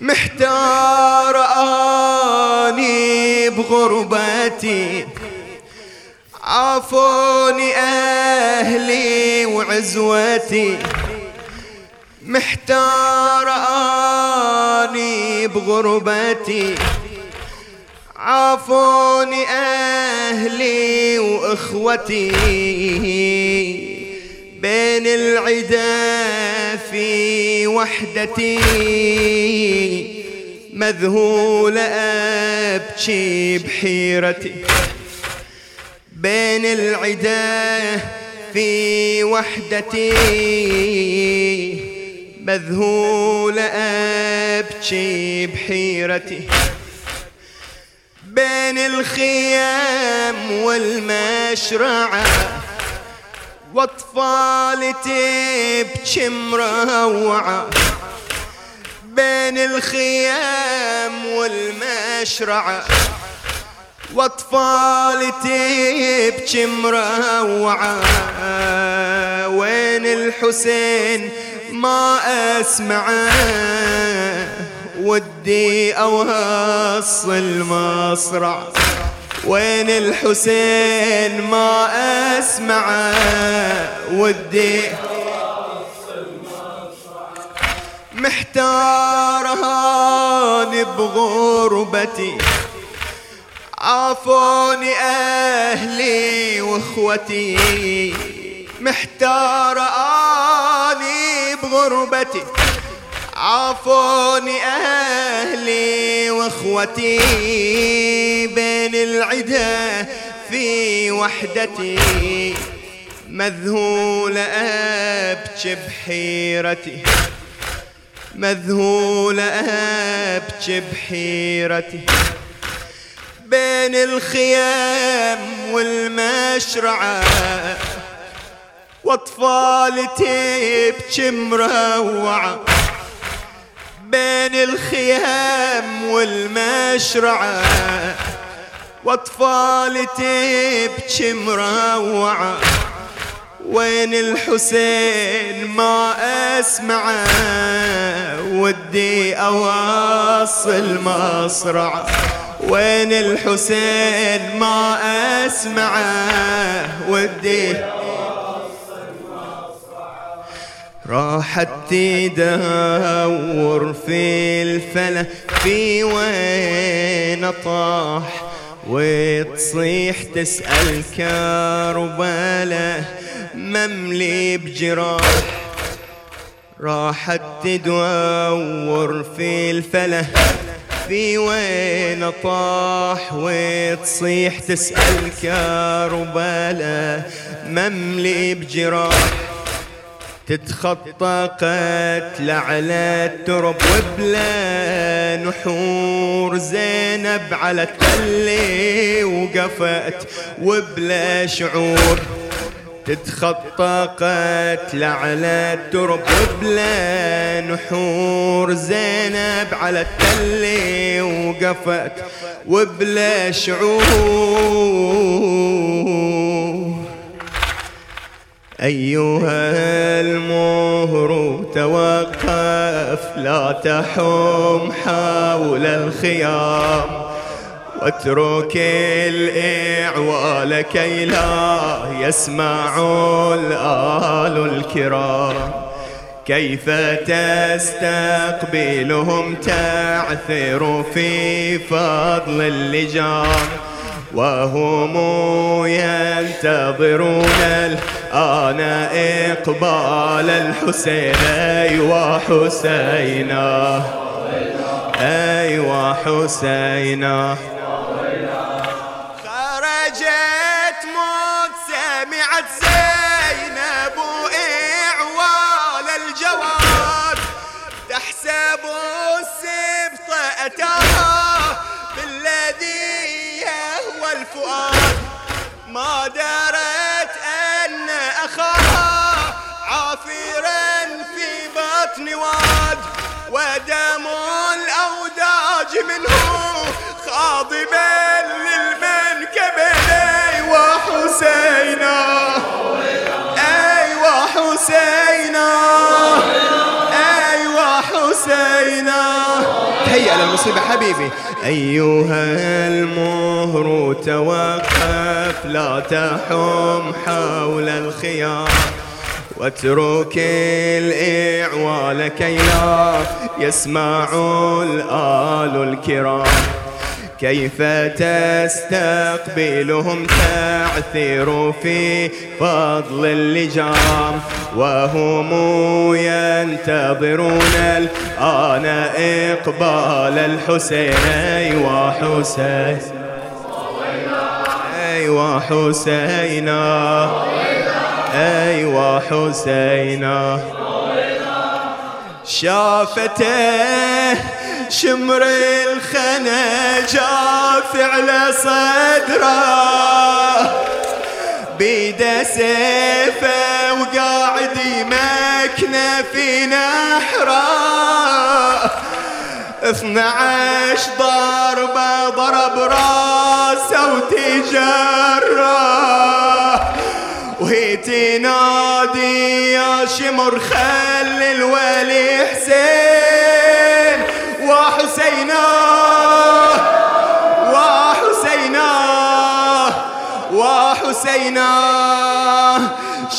محتار آني بغربتي. عافوني أهلي وعزوتي. محتار آني بغربتي. عافوني أهلي وأخوتي. بين العدا في وحدتي. مذهول أبكي بحيرتي بين العدا في وحدتي. مذهول أبكي بحيرتي بين الخيام والمشرعة واطفال تبكي مروعة. بين الخيام والمشرعة واطفال تبكي مروعة وين الحسين ما اسمعه ودي أوصل المصرع وين الحسين ما اسمعه ودي محتار هاني بغربتي عافوني أهلي وأخوتي. محتار آني بغربتي. عافوني أهلي وأخوتي. بين العدا في وحدتي. مذهول ابكي بحيرتي مذهول ابكي بحيرتي بين الخيام والمشرعة وأطفال تبكي مروعة بين الخيام والمشرعة وأطفال تبكي مروعة وين الحسين ما اسمعه ودي اوصل مصرعه وين الحسين ما اسمعه ودي راحت تدور في الفلا في وين طاح وتصيح تسأل كربلاء. مملي بجراح. راحت تدور في الفلا في وين طاح وتصيح تسأل كربلاء مملي بجراح. تتخطى قتل على الترب وبلا نحور. زينب على التل وقفت وبلا شعور. تتخطى قتل على الترب وبلا نحور. زينب على التل وقفت وبلا شعور. أيها المهر توقف لا تحوم حول الخيام. واترك الإعوال كي لا يسمع الآل الكرام. كيف تستقبلهم تعثر في فضل اللجام وهم ينتظرون الآن إقبال الحسين. أيوا حسينا. أيوا حسينا. سمعت زينب وإعوال الجواد تحسب السبط أتاها بالذي يهوى الفؤاد. ما درت أن أخاها عافرا في بطن واد. ودم الأوداج منه خاضبا أيوا حسينا أيوا حسينا أيوا حسينا تحية للمصيبة حبيبي. أيها المهر توقف لا تحم حول الخيار. واترك الإعوال كي لا يسمع الآل الكرام. كيف تستقبلهم؟ تعثر في فضل اللجام وهم ينتظرون الآن إقبال الحسين أيوا حسين أيوا حسينا أيوا حسينا شافته شمر الخنا جاف على صدره. بيده سيفه وقاعد يمكنه في نحره. اثنى عشر ضربة ضرب راسه وتجره. وهي تنادي يا شمر خل الولي حسين. وحسينا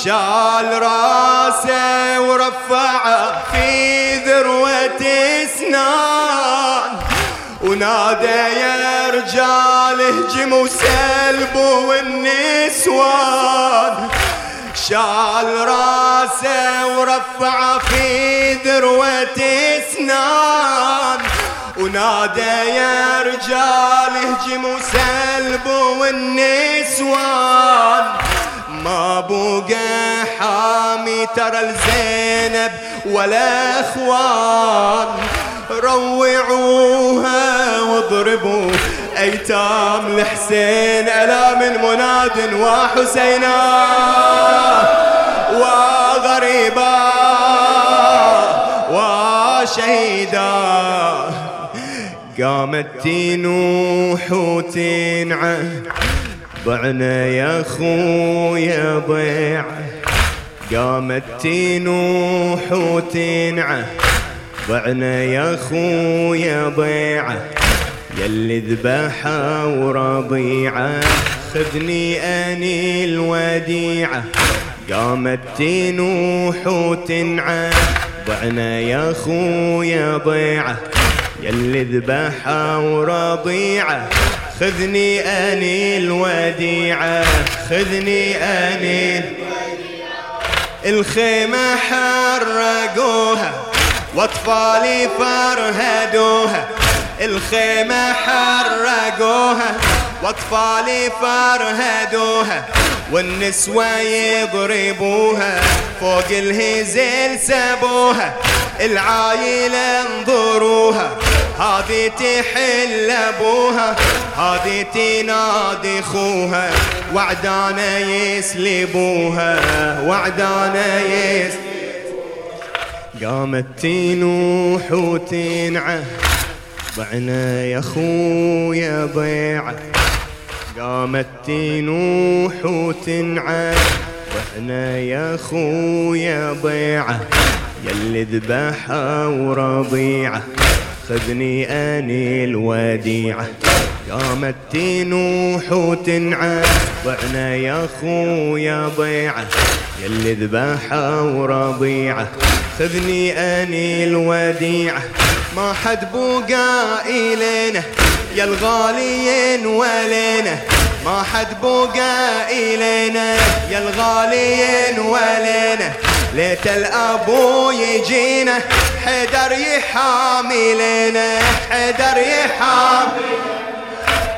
شال راسه ورفعه في ذروة إسنان. ونادى يا رجال اهجموا سلبوا والنسوان. شال راسه ورفع في ذروة إسنان. ونادى يا رجال اهجموا سلبوا والنسوان. ما بوقى حامي ترى الزينب ولا اخوان. روعوها واضربوا ايتام الحسين الا من مناد وحسينا. وغريبا وشهيدا. قامت تنوح وتنعى ضعنا يا خويا ضيع قامت تنوح وتنعى ضعنا يا خويا ضيعه. يلي ذبحة ورضيعة. خذني أني الوديعة. قامت تنوح وتنعى ضعنا يا خويا ضيعة. يلي ذبحة ورضيعة. خذني أني الوديعة. خذني أني الخيمة حرقوها وأطفالي فرهدوها. الخيمة حرقوها وأطفالي فرهدوها. والنسوة يضربوها فوق الهزل سبوها العايلة انظروها. هذه تحل أبوها هذه تنادي خوها وعدانا يسلبوها وعدانا يسلبوها. قامت تنوح وتنعه ضعنا يا خويا ضيعة قامت تنوح وتنعى ضعنا يا خويا ضيعة يلي ذبحها ورضيعة. خذني آني الوديعة قامت تنوح وتنعى ضعنا يا خويا ضيعة. يلي ذبحها ورضيعة خذني آني الوديعة ما حد بوقا إلينا يا الغاليين ولينا. ما حد بوقا إلينا يا الغاليين ولينا. ليت الأبو يجينا حدر يحامي لنا حدر يحامي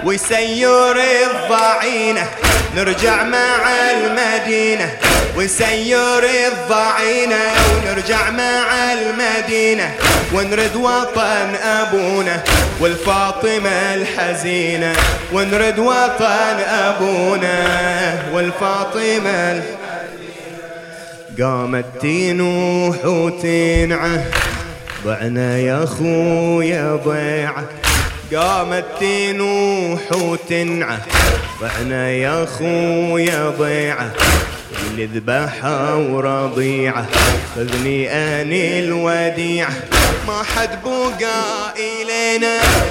ويسير الضعينة نرجع مع المدينة. ونسير الضعينة ونرجع مع المدينة. ونرد وطن أبونا والفاطمة الحزينة. ونرد وطن أبونا والفاطمة قامت تنوح وتنعه ضعنا يا خويا ضيعه. قامت تنوح وتنعه. ضعنا يا خويا ضيعه. اللي ذبحها ورضيعه. خذني أني الوديعه. ما حد بقى إليه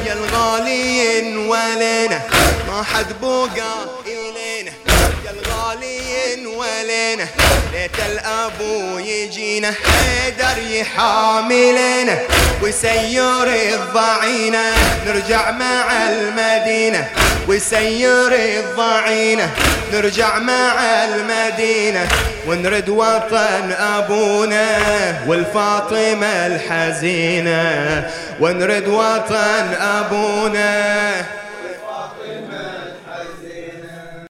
يا الغاليين ولينا. ما حد بقى يا الغاليين ولينا ليت الابو يجينا حيدر يحاملنا ويسير الضعينة نرجع مع المدينة ويسير الضعينة نرجع مع المدينة ونرد وطن أبونا والفاطمة الحزينة ونرد وطن أبونا.